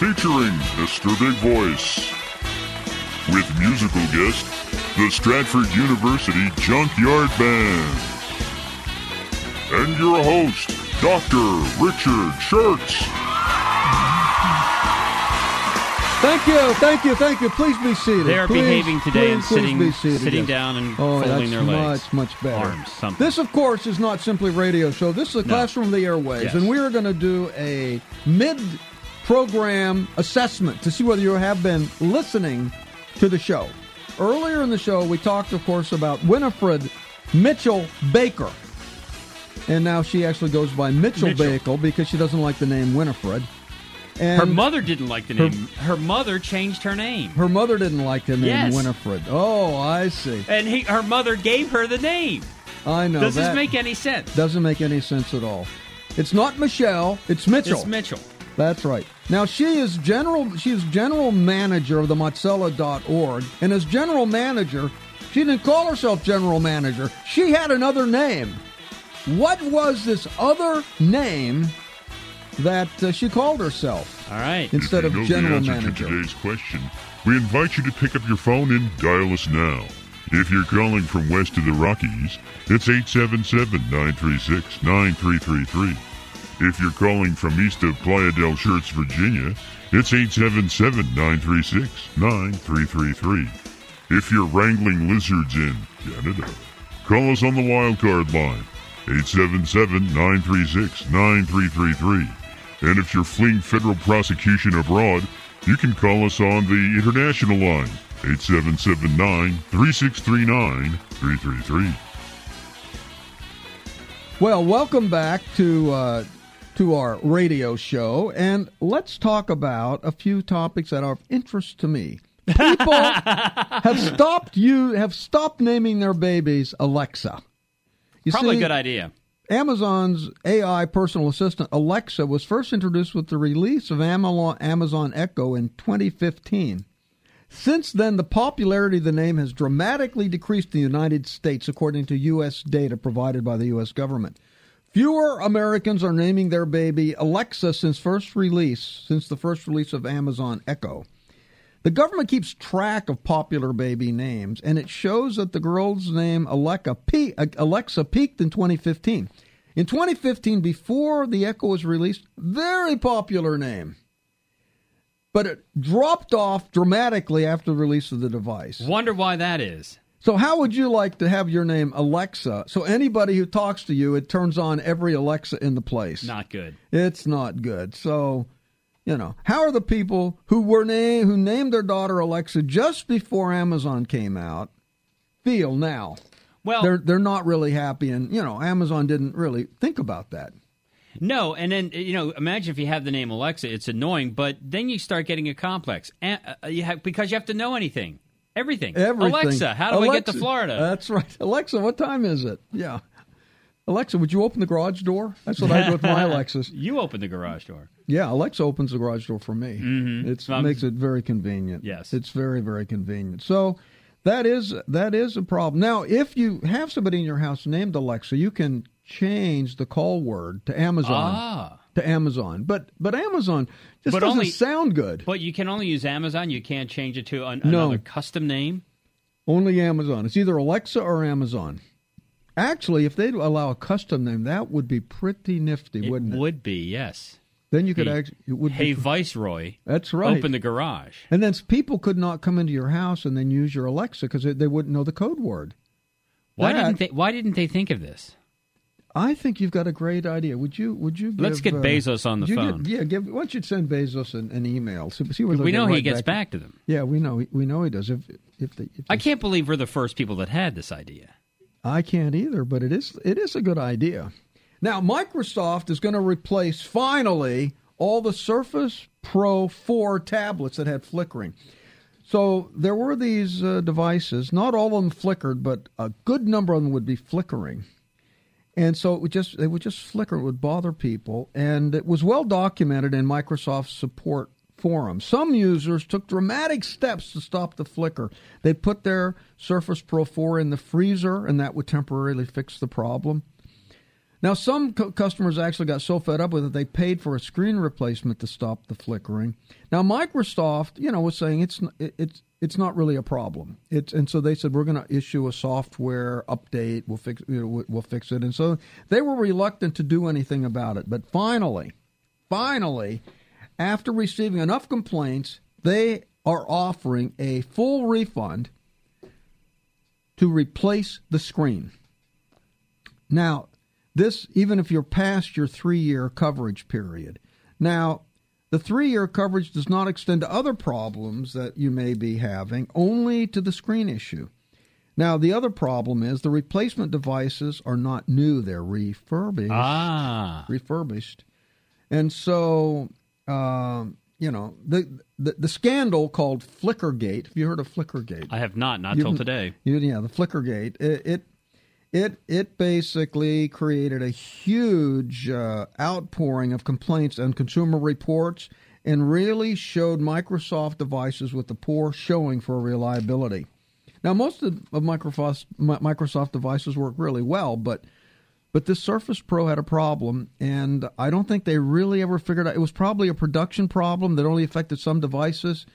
featuring Mr. Big Voice, with musical guest, the Stratford University Junkyard Band, and your host, Dr. Richard Shurtz. Thank you, thank you, thank you. Please be seated. They are Please, behaving today and please, please sitting, be seated, sitting yes. down and Oh, folding that's their legs. much, much better. Arms, something. This, of course, is not simply radio show. This is a classroom of the airways, Yes. and we are going to do a mid-program assessment to see whether you have been listening to the show. Earlier in the show, we talked, of course, about Winifred Mitchell Baker, and now she actually goes by Mitchell, Mitchell. Baker because she doesn't like the name Winifred. And her mother didn't like the Her- name. Her, mother changed her name. her mother didn't like the name Yes. Winifred. Oh, I see. And he, her mother gave her the name. I know. Does this make any sense? doesn't make any sense at all. It's not Michelle. It's Mitchell. It's Mitchell. That's right. Now she is general. She is general manager of the Mozilla.org, and as general manager, she didn't call herself general manager. She had another name. What was this other name that uh, she called herself All right. instead if of you know general the answer manager? to today's question, we invite you to pick up your phone and dial us now. If you're calling from west of the Rockies, it's 877-936-9333. If you're calling from east of Playa del Shirts, Virginia, it's 877-936-9333. If you're wrangling lizards in Canada, call us on the wildcard line, 877-936-9333. And if you're fleeing federal prosecution abroad, you can call us on the international line, 8779-3639-333. Well, welcome back to uh, to our radio show, and let's talk about a few topics that are of interest to me. People [laughs] have stopped you have stopped naming their babies Alexa. You Probably see, a good idea. Amazon's AI personal assistant Alexa was first introduced with the release of Amazon Amazon Echo in 2015. Since then, the popularity of the name has dramatically decreased in the United States, according to U.S. data provided by the U.S. government. Fewer Americans are naming their baby Alexa since first release, since the first release of Amazon Echo. The government keeps track of popular baby names, and it shows that the girl's name Alexa, uh, peaked in 2015. In 2015, before the Echo was released, very popular name. But it dropped off dramatically after the release of the device. Wonder why that is. So, how would you like to have your name Alexa? So, anybody who talks to you, it turns on every Alexa in the place. Not good. It's not good. So, you know, how are the people who were named who named their daughter Alexa just before Amazon came out feel now? Well, they're they're not really happy, and you know, Amazon didn't really think about that. No, and then you know, imagine if you have the name Alexa, it's annoying, but then you start getting a complex, and uh, you have, because you have to know anything. Everything. Everything. Alexa, how do Alexa, I get to Florida? That's right. [laughs] Alexa, what time is it? Yeah. Alexa, would you open the garage door? That's what I do with my [laughs] Alexas. you open the garage door. Yeah, Alexa opens the garage door for me. Mm-hmm. It makes it very convenient. Yes. It's very, very convenient. So that is that is a problem. Now, if you have somebody in your house named Alexa, you can change the call word to Amazon. Ah. To Amazon. But but Amazon just But doesn't only- sound good. But you can only use Amazon. You can't change it to an, No. another custom name. Only Amazon. It's either Alexa or Amazon. Actually, if they'd allow a custom name, that would be pretty nifty, It wouldn't it? would be yes. Then you could Hey- actually. It would Hey, be, Viceroy, that's right. open the garage. and then people could not come into your house and then use your Alexa because they, they wouldn't know the code word. Why That- didn't they? Why didn't they think of this? I think you've got a great idea. Would you? Would you? Give, Let's get uh, Bezos on the phone. Give, yeah, give. Why don't you send Bezos an, an email? See, see we know get he gets back. back to them. Yeah, we know. We know he does. If if the, if I can't believe we're the first people that had this idea. I can't either, but it is it is a good idea. Now, Microsoft is going to replace finally all the Surface Pro 4 tablets that had flickering. So there were these uh, devices. Not all of them flickered, but a good number of them would be flickering. And so it would just they would just flicker. It would bother people, and it was well documented in Microsoft's support forum. Some users took dramatic steps to stop the flicker. They put their Surface Pro 4 in the freezer, and that would temporarily fix the problem. Now, some cu- customers actually got so fed up with it they paid for a screen replacement to stop the flickering. Now, Microsoft, you know, was saying it's it's it's not really a problem. It's and so they said we're going to issue a software update. We'll fix you know, we'll- fix it. And so they were reluctant to do anything about it. But finally, finally, after receiving enough complaints, they are offering a full refund to replace the screen. Now, this even if you're past your three year coverage period. Now, the three year coverage does not extend to other problems that you may be having, only to the screen issue. Now, the other problem is the replacement devices are not new, they're refurbished. Ah, Refurbished. And so, um, you know, the, the the scandal called Flickergate. Have you heard of Flickergate? I have not. Not till today. you- yeah, the Flickergate. It it it, it basically created a huge uh, outpouring of complaints and Consumer Reports and really showed Microsoft devices with a poor showing for reliability. Now, most of, of Microsoft Microsoft devices work really well, but but this Surface Pro had a problem, and I don't think they really ever figured out. It was probably a production problem that only affected some devices,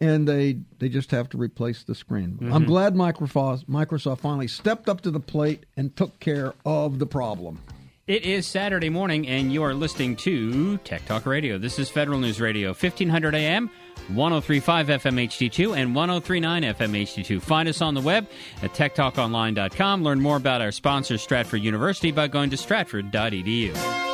and they they just have to replace the screen. I'm mm-hmm. glad Microsoft Microsoft finally stepped up to the plate and took care of the problem. It is Saturday morning, and you are listening to Tech Talk Radio. This is Federal News Radio, 1500 AM, 1035 FM HD2, and 1039 FM HD2. Find us on the web at techtalkonline.com. Learn more about our sponsor, Stratford University, by going to stratford.edu.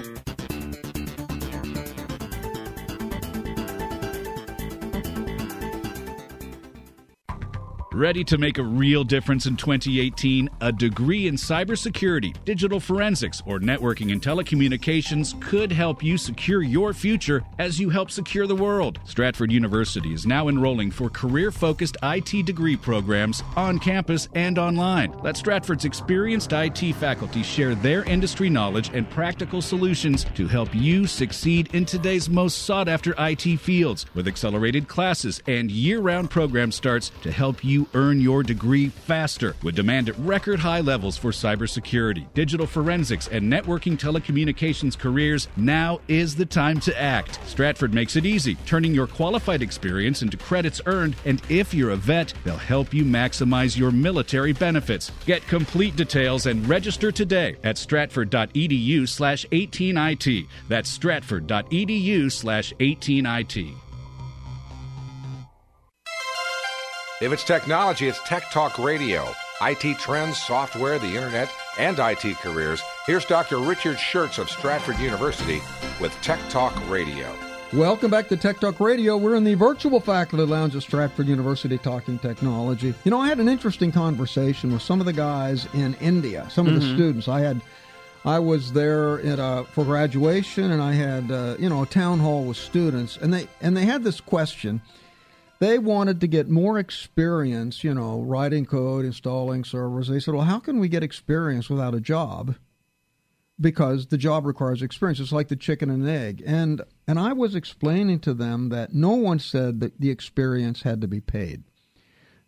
Ready to make a real difference in 2018? A degree in cybersecurity, digital forensics, or networking and telecommunications could help you secure your future as you help secure the world. Stratford University is now enrolling for career focused IT degree programs on campus and online. Let Stratford's experienced IT faculty share their industry knowledge and practical solutions to help you succeed in today's most sought after IT fields with accelerated classes and year round program starts to help you you earn your degree faster. With demand at record high levels for cybersecurity, digital forensics, and networking telecommunications careers, now is the time to act. Stratford makes it easy, turning your qualified experience into credits earned, and if you're a vet, they'll help you maximize your military benefits. Get complete details and register today at stratford.edu slash 18IT. That's stratford.edu slash 18IT. If it's technology, it's Tech Talk Radio. IT trends, software, the internet, and IT careers. Here's Dr. Richard Shurtz of Stratford University with Tech Talk Radio. Welcome back to Tech Talk Radio. We're in the virtual faculty lounge at Stratford University talking technology. You know, I had an interesting conversation with some of the guys in India, some of mm-hmm. the students. I had I was there at a, for graduation, and I had uh, you know a town hall with students, and they and they had this question they wanted to get more experience, you know, writing code, installing servers. They said, well, how can we get experience without a job? Because the job requires experience. It's like the chicken and egg. And and I was explaining to them that no one said that the experience had to be paid.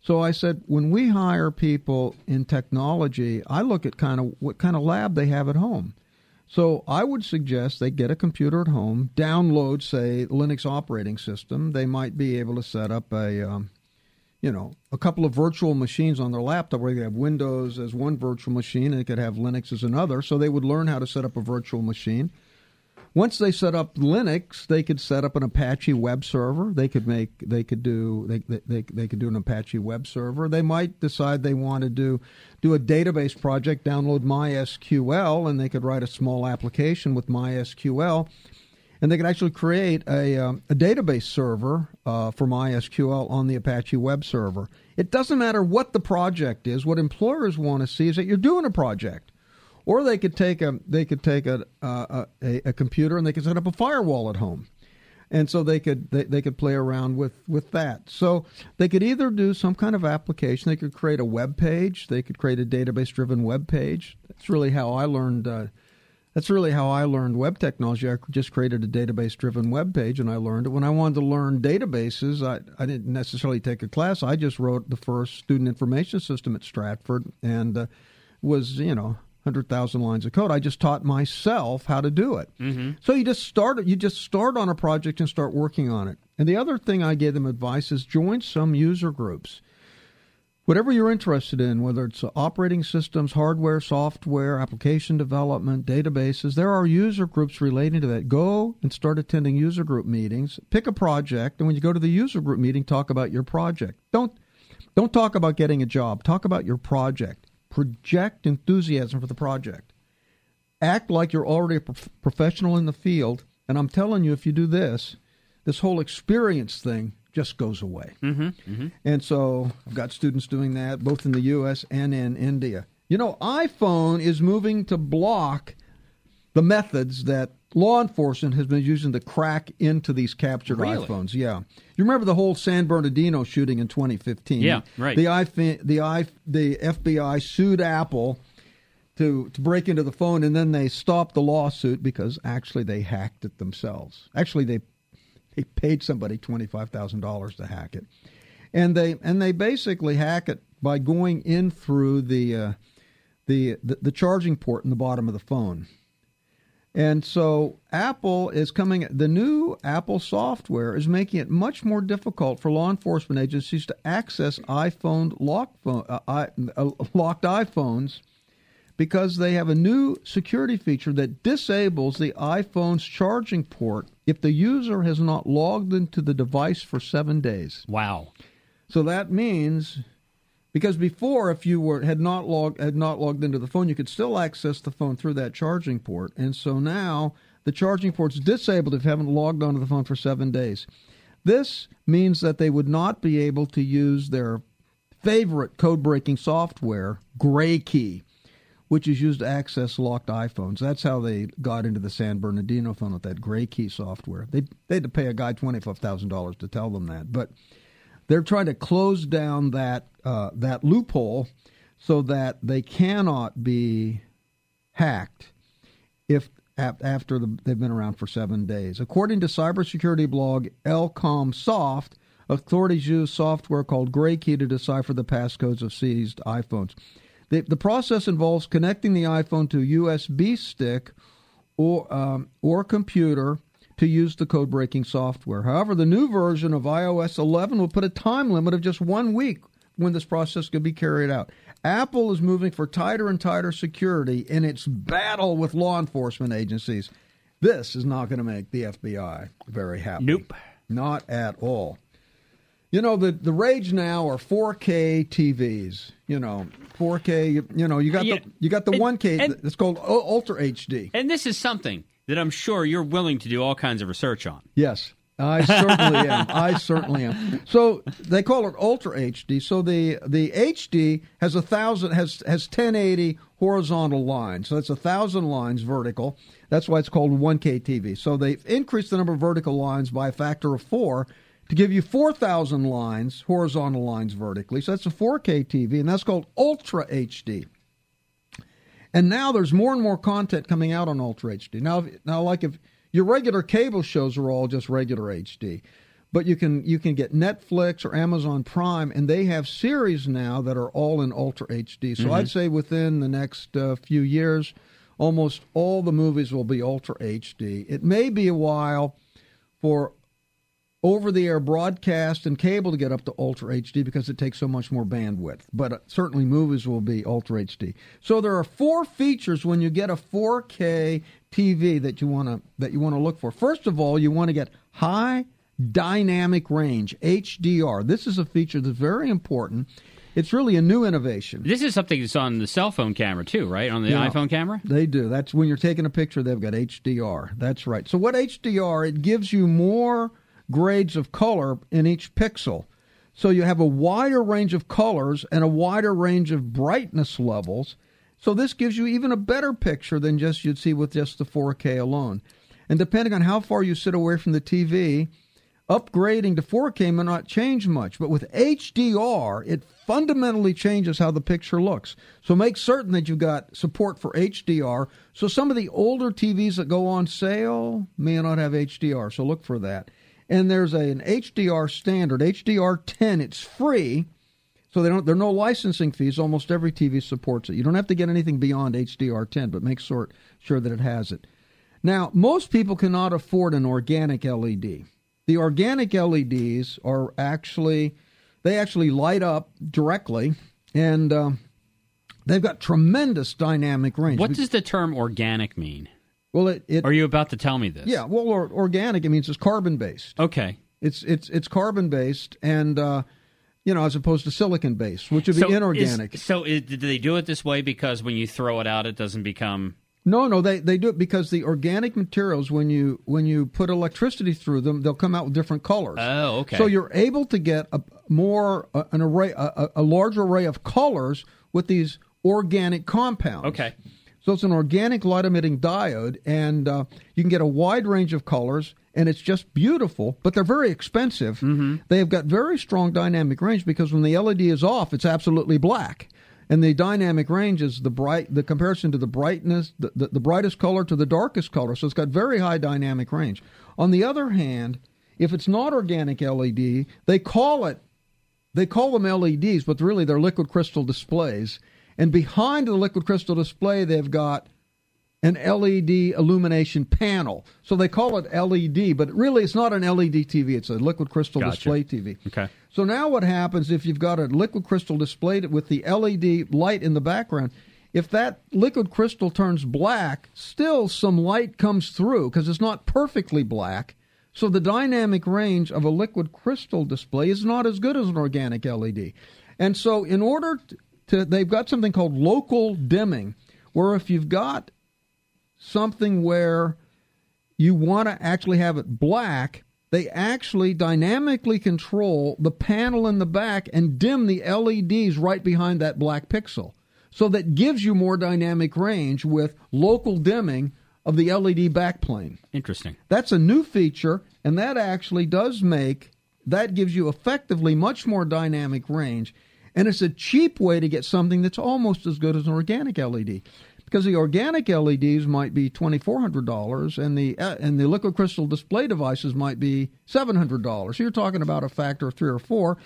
So I said, when we hire people in technology, I look at kind of what kind of lab they have at home. So I would suggest they get a computer at home, download, say, Linux operating system. They might be able to set up a, um, you know, a couple of virtual machines on their laptop where they have Windows as one virtual machine and they could have Linux as another. So they would learn how to set up a virtual machine. Once they set up Linux, they could set up an Apache web server. They could make they could do they, they, they could do an Apache web server. They might decide they want to do do a database project, download MySQL, and they could write a small application with MySQL, and they could actually create a um, a database server uh, for MySQL on the Apache web server. It doesn't matter what the project is. What employers want to see is that you're doing a project or they could take a they could take a a, a computer and they could set up a firewall at home, and so they could they, they could play around with with that. So they could either do some kind of application. They could create a web page. They could create a database driven web page. That's really how I learned. Uh, that's really how I learned web technology. I just created a database driven web page and I learned it. When I wanted to learn databases, I, I didn't necessarily take a class. I just wrote the first student information system at Stratford and uh, was, you know, 100,000 lines of code. I just taught myself how to do it. Mm-hmm. So you just start you just start on a project and start working on it. And the other thing I gave them advice is join some user groups. Whatever you're interested in, whether it's operating systems, hardware, software, application development, databases, there are user groups relating to that. Go and start attending user group meetings. Pick a project, and when you go to the user group meeting, talk about your project. Don't don't talk about getting a job. Talk about your project project enthusiasm for the project. Act like you're already a prof- professional in the field. And I'm telling you, if you do this, this whole experience thing just goes away. Mm-hmm, mm-hmm. And so I've got students doing that both in the U.S. and in India. You know, iPhone is moving to block the methods that law enforcement has been using to crack into these captured really? iPhones. Yeah, you remember the whole San Bernardino shooting in 2015? Yeah, right. The I, the I, the FBI sued Apple to to break into the phone, and then they stopped the lawsuit because actually they hacked it themselves. Actually, they they paid somebody twenty five thousand dollars to hack it, and they and they basically hack it by going in through the, uh, the the the charging port in the bottom of the phone and so Apple is coming, the new Apple software is making it much more difficult for law enforcement agencies to access iPhone lock phone, uh, uh, locked iPhones because they have a new security feature that disables the iPhone's charging port if the user has not logged into the device for seven days. Wow. So that means because before, if you were had not logged had not logged into the phone, you could still access the phone through that charging port. And so now the charging port's disabled if you haven't logged onto the phone for seven days. This means that they would not be able to use their favorite code breaking software, GrayKey, which is used to access locked iPhones. That's how they got into the San Bernardino phone with that GrayKey software. They they had to pay a guy twenty five thousand dollars to tell them that, but they're trying to close down that uh, that loophole so that they cannot be hacked if after the, they've been around for seven days. According to cybersecurity blog ElcomSoft, Authorities use software called GrayKey to decipher the passcodes of seized iPhones. The, the process involves connecting the iPhone to a USB stick or, um, or computer to use the code breaking software. However, the new version of iOS 11 will put a time limit of just one week when this process can be carried out. Apple is moving for tighter and tighter security in its battle with law enforcement agencies. This is not going to make the FBI very happy. Nope. Not at all. You know, the, the rage now are 4K TVs. You know, 4K, you, you know, you got yeah, the you got the and, 1K and, it's called Ultra HD. And this is something that I'm sure you're willing to do all kinds of research on. Yes. I certainly am. [laughs] I certainly am. So they call it Ultra HD. So the the HD has a thousand has has 1080 horizontal lines. So that's a thousand lines vertical. That's why it's called 1K TV. So they've increased the number of vertical lines by a factor of four to give you 4,000 lines, horizontal lines vertically. So that's a 4K TV, and that's called Ultra HD. And now there's more and more content coming out on Ultra HD. Now, now like if your regular cable shows are all just regular HD, but you can you can get Netflix or Amazon Prime, and they have series now that are all in Ultra HD. So mm-hmm. I'd say within the next uh, few years, almost all the movies will be Ultra HD. It may be a while for over the air broadcast and cable to get up to Ultra HD because it takes so much more bandwidth. But uh, certainly movies will be Ultra HD. So there are four features when you get a 4K TV that you want to that you want to look for. First of all, you want to get high dynamic range HDR. This is a feature that's very important. It's really a new innovation. This is something that's on the cell phone camera too, right? On the yeah, iPhone camera? They do. That's when you're taking a picture, they've got HDR. That's right. So what HDR, it gives you more grades of color in each pixel. So you have a wider range of colors and a wider range of brightness levels. So this gives you even a better picture than just you'd see with just the 4K alone. And depending on how far you sit away from the TV, upgrading to 4K may not change much, but with HDR, it fundamentally changes how the picture looks. So make certain that you've got support for HDR. So some of the older TVs that go on sale may not have HDR, so look for that and there's a, an HDR standard, HDR 10. It's free, so they don't. There are no licensing fees. Almost every TV supports it. You don't have to get anything beyond HDR 10, but make sure sure that it has it. Now, most people cannot afford an organic LED. The organic LEDs are actually they actually light up directly, and uh, they've got tremendous dynamic range. What does the term organic mean? Well, it, it are you about to tell me this? Yeah. Well, or, organic it means it's carbon based. Okay. It's it's it's carbon based and. Uh, you know, as opposed to silicon based, which would be so inorganic. Is, so, is, do they do it this way because when you throw it out, it doesn't become? No, no, they they do it because the organic materials, when you when you put electricity through them, they'll come out with different colors. Oh, okay. So you're able to get a more uh, an array, a, a large array of colors with these organic compounds. Okay. So it's an organic light emitting diode, and uh, you can get a wide range of colors, and it's just beautiful, but they're very expensive. Mm-hmm. They have got very strong dynamic range because when the LED is off, it's absolutely black. And the dynamic range is the bright, the comparison to the brightness, the, the, the brightest color to the darkest color. So it's got very high dynamic range. On the other hand, if it's not organic LED, they call it, they call them LEDs, but really they're liquid crystal displays and behind the liquid crystal display, they've got an LED illumination panel. So they call it LED, but really it's not an LED TV. It's a liquid crystal gotcha. display TV. Okay. So now what happens if you've got a liquid crystal display with the LED light in the background? If that liquid crystal turns black, still some light comes through because it's not perfectly black. So the dynamic range of a liquid crystal display is not as good as an organic LED. And so in order to they've got something called local dimming, where if you've got something where you want to actually have it black, they actually dynamically control the panel in the back and dim the LEDs right behind that black pixel. So that gives you more dynamic range with local dimming of the LED backplane. Interesting. That's a new feature, and that actually does make that gives you effectively much more dynamic range and it's a cheap way to get something that's almost as good as an organic LED. because the organic LEDs might be twenty four hundred dollars, and the uh, and the liquid crystal display devices might be seven hundred dollars. So you're talking about a factor of three or four,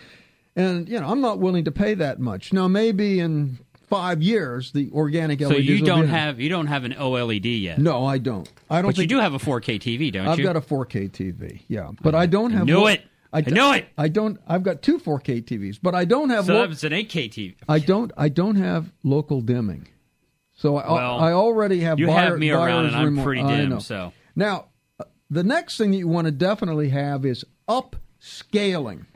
and you know I'm not willing to pay that much. Now maybe in five years the organic LEDs. So you don't have you don't have an OLED yet. No, I don't. I don't. But you do have a 4K TV, don't I've you? I've got a 4K TV. Yeah, but I don't have. Knew it. I, I know it. I don't. I've got two 4K TVs, but I don't have. So lo- it's an 8K TV. I don't. I don't have local dimming. So I, well, I already have. You buyer, have me around, and I'm remote. pretty dim. So now, uh, the next thing that you want to definitely have is upscaling,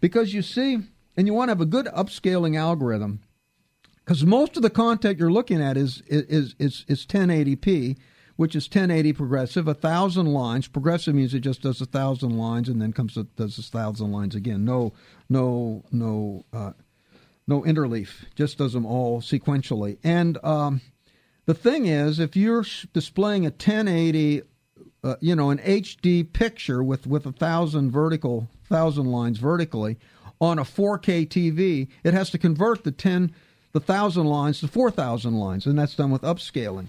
because you see, and you want to have a good upscaling algorithm, because most of the content you're looking at is is is is 1080p which is 1080 progressive, a thousand lines. Progressive means it just does a thousand lines and then comes to, does a thousand lines again. No, no, no, uh, no interleaf. Just does them all sequentially. And um, the thing is, if you're displaying a 1080, uh, you know, an HD picture with with a thousand vertical, thousand lines vertically on a 4K TV, it has to convert the 10, the thousand lines to 4,000 lines, and that's done with upscaling.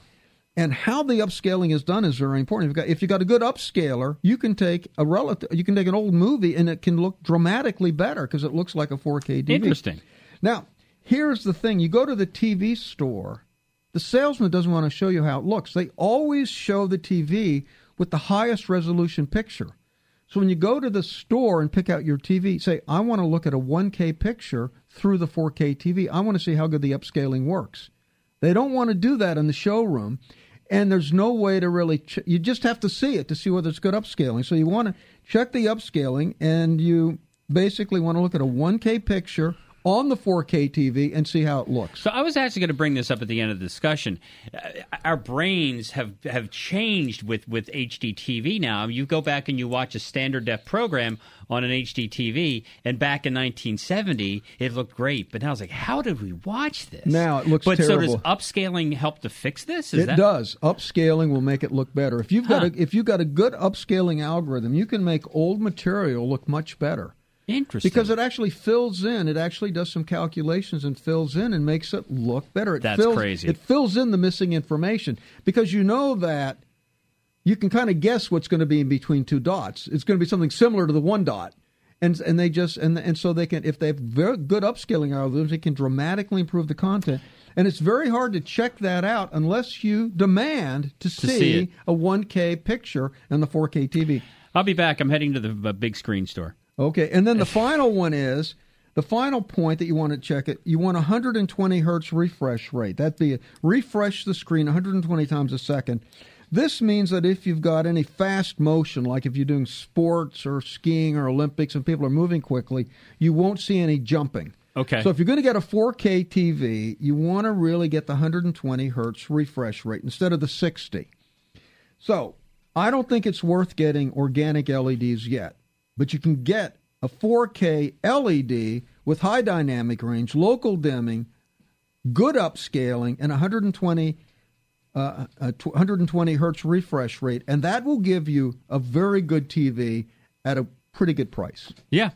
And how the upscaling is done is very important. If you've got, if you've got a good upscaler, you can take a relative, you can take an old movie and it can look dramatically better because it looks like a 4K TV. Interesting. Now, here's the thing: you go to the TV store, the salesman doesn't want to show you how it looks. They always show the TV with the highest resolution picture. So when you go to the store and pick out your TV, say, "I want to look at a 1K picture through the 4K TV. I want to see how good the upscaling works." They don't want to do that in the showroom and there's no way to really ch- you just have to see it to see whether it's good upscaling. So you want to check the upscaling and you basically want to look at a 1k picture on the 4K TV and see how it looks. So I was actually going to bring this up at the end of the discussion. Uh, our brains have, have changed with, with HD TV now. You go back and you watch a standard def program on an HD TV, and back in 1970, it looked great. But now it's like, how did we watch this? Now it looks but terrible. so does upscaling help to fix this? Is it that... does. Upscaling will make it look better. If you've got a, if you've got a good upscaling algorithm, you can make old material look much better. Interesting. Because it actually fills in. It actually does some calculations and fills in and makes it look better. It That's fills, crazy. It fills in the missing information because you know that you can kind of guess what's going to be in between two dots. It's going to be something similar to the one dot. And, and they just and and so they can if they have very good upscaling algorithms they can dramatically improve the content and it's very hard to check that out unless you demand to, To see, see a 1K picture on the 4K TV. I'll be back. I'm heading to the uh, big screen store. Okay, and then the [laughs] final one is the final point that you want to check it. You want 120 hertz refresh rate. That'd be refresh the screen 120 times a second. This means that if you've got any fast motion, like if you're doing sports or skiing or Olympics and people are moving quickly, you won't see any jumping. Okay. So if you're going to get a 4K TV, you want to really get the 120 hertz refresh rate instead of the 60. So I don't think it's worth getting organic LEDs yet, but you can get a 4K LED with high dynamic range, local dimming, good upscaling, and 120 uh, a 120 hertz refresh rate, and that will give you a very good TV at a pretty good price. Yeah.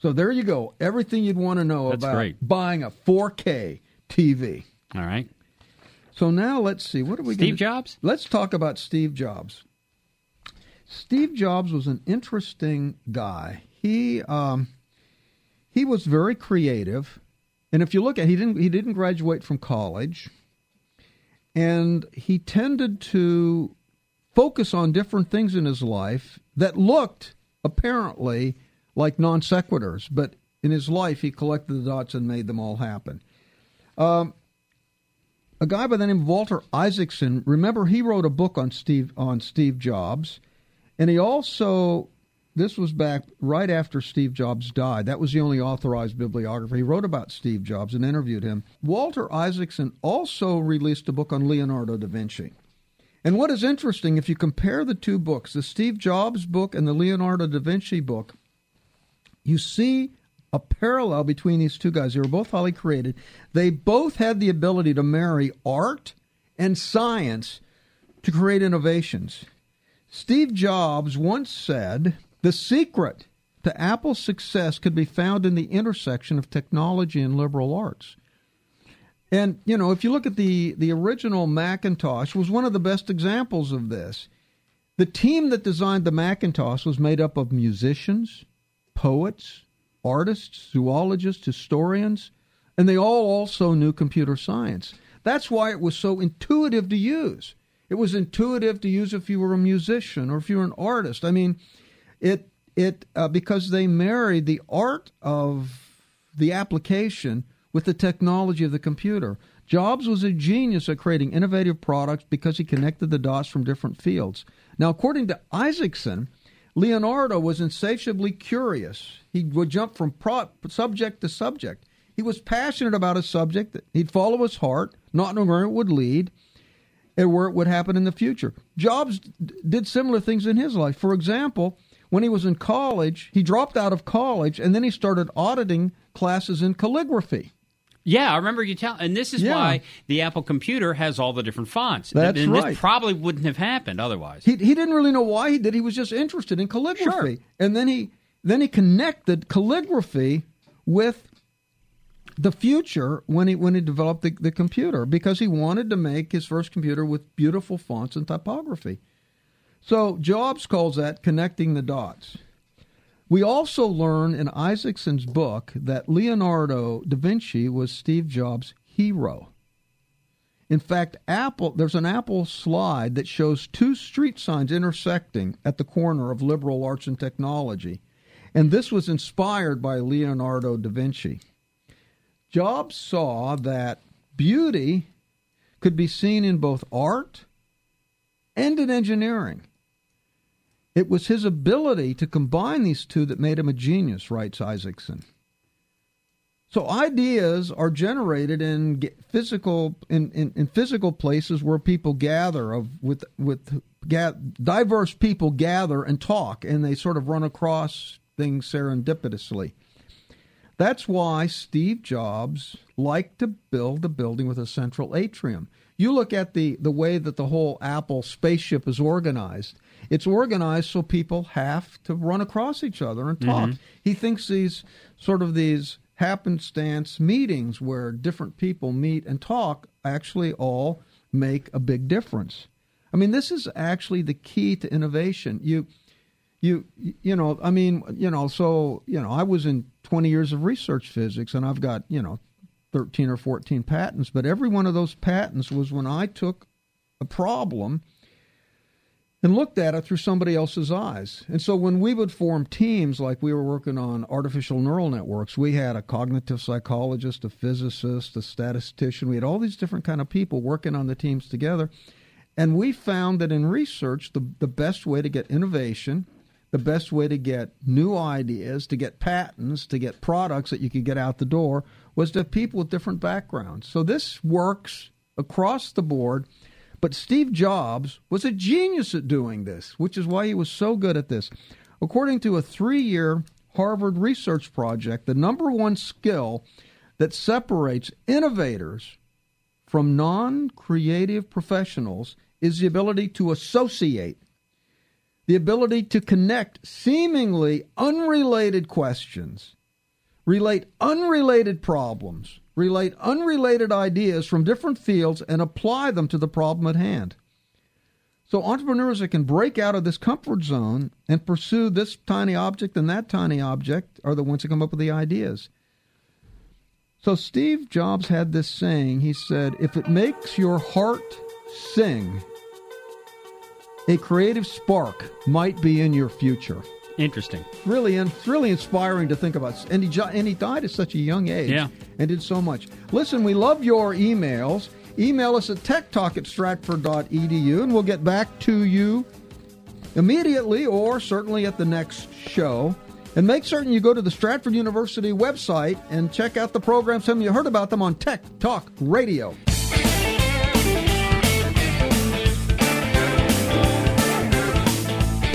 So there you go. Everything you'd want to know That's about great. buying a 4K TV. All right. So now let's see. What are we? Steve gonna, Jobs? Let's talk about Steve Jobs. Steve Jobs was an interesting guy. He um, he was very creative, and if you look at he didn't he didn't graduate from college, and he tended to focus on different things in his life that looked apparently like non sequiturs, but in his life he collected the dots and made them all happen. Um, a guy by the name of Walter Isaacson. Remember, he wrote a book on Steve on Steve Jobs, and he also this was back right after Steve Jobs died. That was the only authorized bibliography. He wrote about Steve Jobs and interviewed him. Walter Isaacson also released a book on Leonardo da Vinci. And what is interesting, if you compare the two books, the Steve Jobs book and the Leonardo da Vinci book, you see a parallel between these two guys. They were both highly created. They both had the ability to marry art and science to create innovations. Steve Jobs once said, The secret to Apple's success could be found in the intersection of technology and liberal arts. And you know, if you look at the the original Macintosh, was one of the best examples of this. The team that designed the Macintosh was made up of musicians, poets, artists, zoologists, historians, and they all also knew computer science. That's why it was so intuitive to use. It was intuitive to use if you were a musician or if you were an artist. I mean, it it uh, because they married the art of the application with the technology of the computer. Jobs was a genius at creating innovative products because he connected the dots from different fields. Now, according to Isaacson, Leonardo was insatiably curious. He would jump from pro- subject to subject. He was passionate about a subject. He'd follow his heart, not knowing where it would lead and where it would happen in the future. Jobs d- did similar things in his life. For example, when he was in college, he dropped out of college and then he started auditing classes in calligraphy. Yeah, I remember you tell, and this is yeah. why the Apple computer has all the different fonts. That's and, right. This probably wouldn't have happened otherwise. He he didn't really know why he did. He was just interested in calligraphy, sure. and then he then he connected calligraphy with the future when he when he developed the, the computer because he wanted to make his first computer with beautiful fonts and typography. So Jobs calls that connecting the dots. We also learn in Isaacson's book that Leonardo da Vinci was Steve Jobs' hero. In fact, Apple there's an Apple slide that shows two street signs intersecting at the corner of liberal arts and technology. And this was inspired by Leonardo da Vinci. Jobs saw that beauty could be seen in both art and in engineering. It was his ability to combine these two that made him a genius, writes Isaacson. So ideas are generated in physical in, in, in physical places where people gather of with with ga- diverse people gather and talk and they sort of run across things serendipitously. That's why Steve Jobs liked to build a building with a central atrium. You look at the, the way that the whole Apple spaceship is organized. It's organized so people have to run across each other and talk. Mm-hmm. He thinks these sort of these happenstance meetings where different people meet and talk actually all make a big difference. I mean, this is actually the key to innovation. You you you know, I mean, you know, so, you know, I was in 20 years of research physics and I've got, you know, 13 or 14 patents, but every one of those patents was when I took a problem and looked at it through somebody else's eyes. And so when we would form teams, like we were working on artificial neural networks, we had a cognitive psychologist, a physicist, a statistician. We had all these different kind of people working on the teams together. And we found that in research, the, the best way to get innovation, the best way to get new ideas, to get patents, to get products that you could get out the door was to have people with different backgrounds. So this works across the board but Steve Jobs was a genius at doing this, which is why he was so good at this. According to a three year Harvard research project, the number one skill that separates innovators from non creative professionals is the ability to associate, the ability to connect seemingly unrelated questions, relate unrelated problems, relate unrelated ideas from different fields and apply them to the problem at hand. So entrepreneurs that can break out of this comfort zone and pursue this tiny object and that tiny object are the ones that come up with the ideas. So Steve Jobs had this saying. He said, "If it makes your heart sing, a creative spark might be in your future." Interesting. Really, and it's really inspiring to think about. And he and he died at such a young age. Yeah. And did so much. Listen, we love your emails. Email us at techtalk at stratford.edu, and we'll get back to you immediately or certainly at the next show. And make certain you go to the Stratford University website and check out the programs. Some of you heard about them on Tech Talk Radio.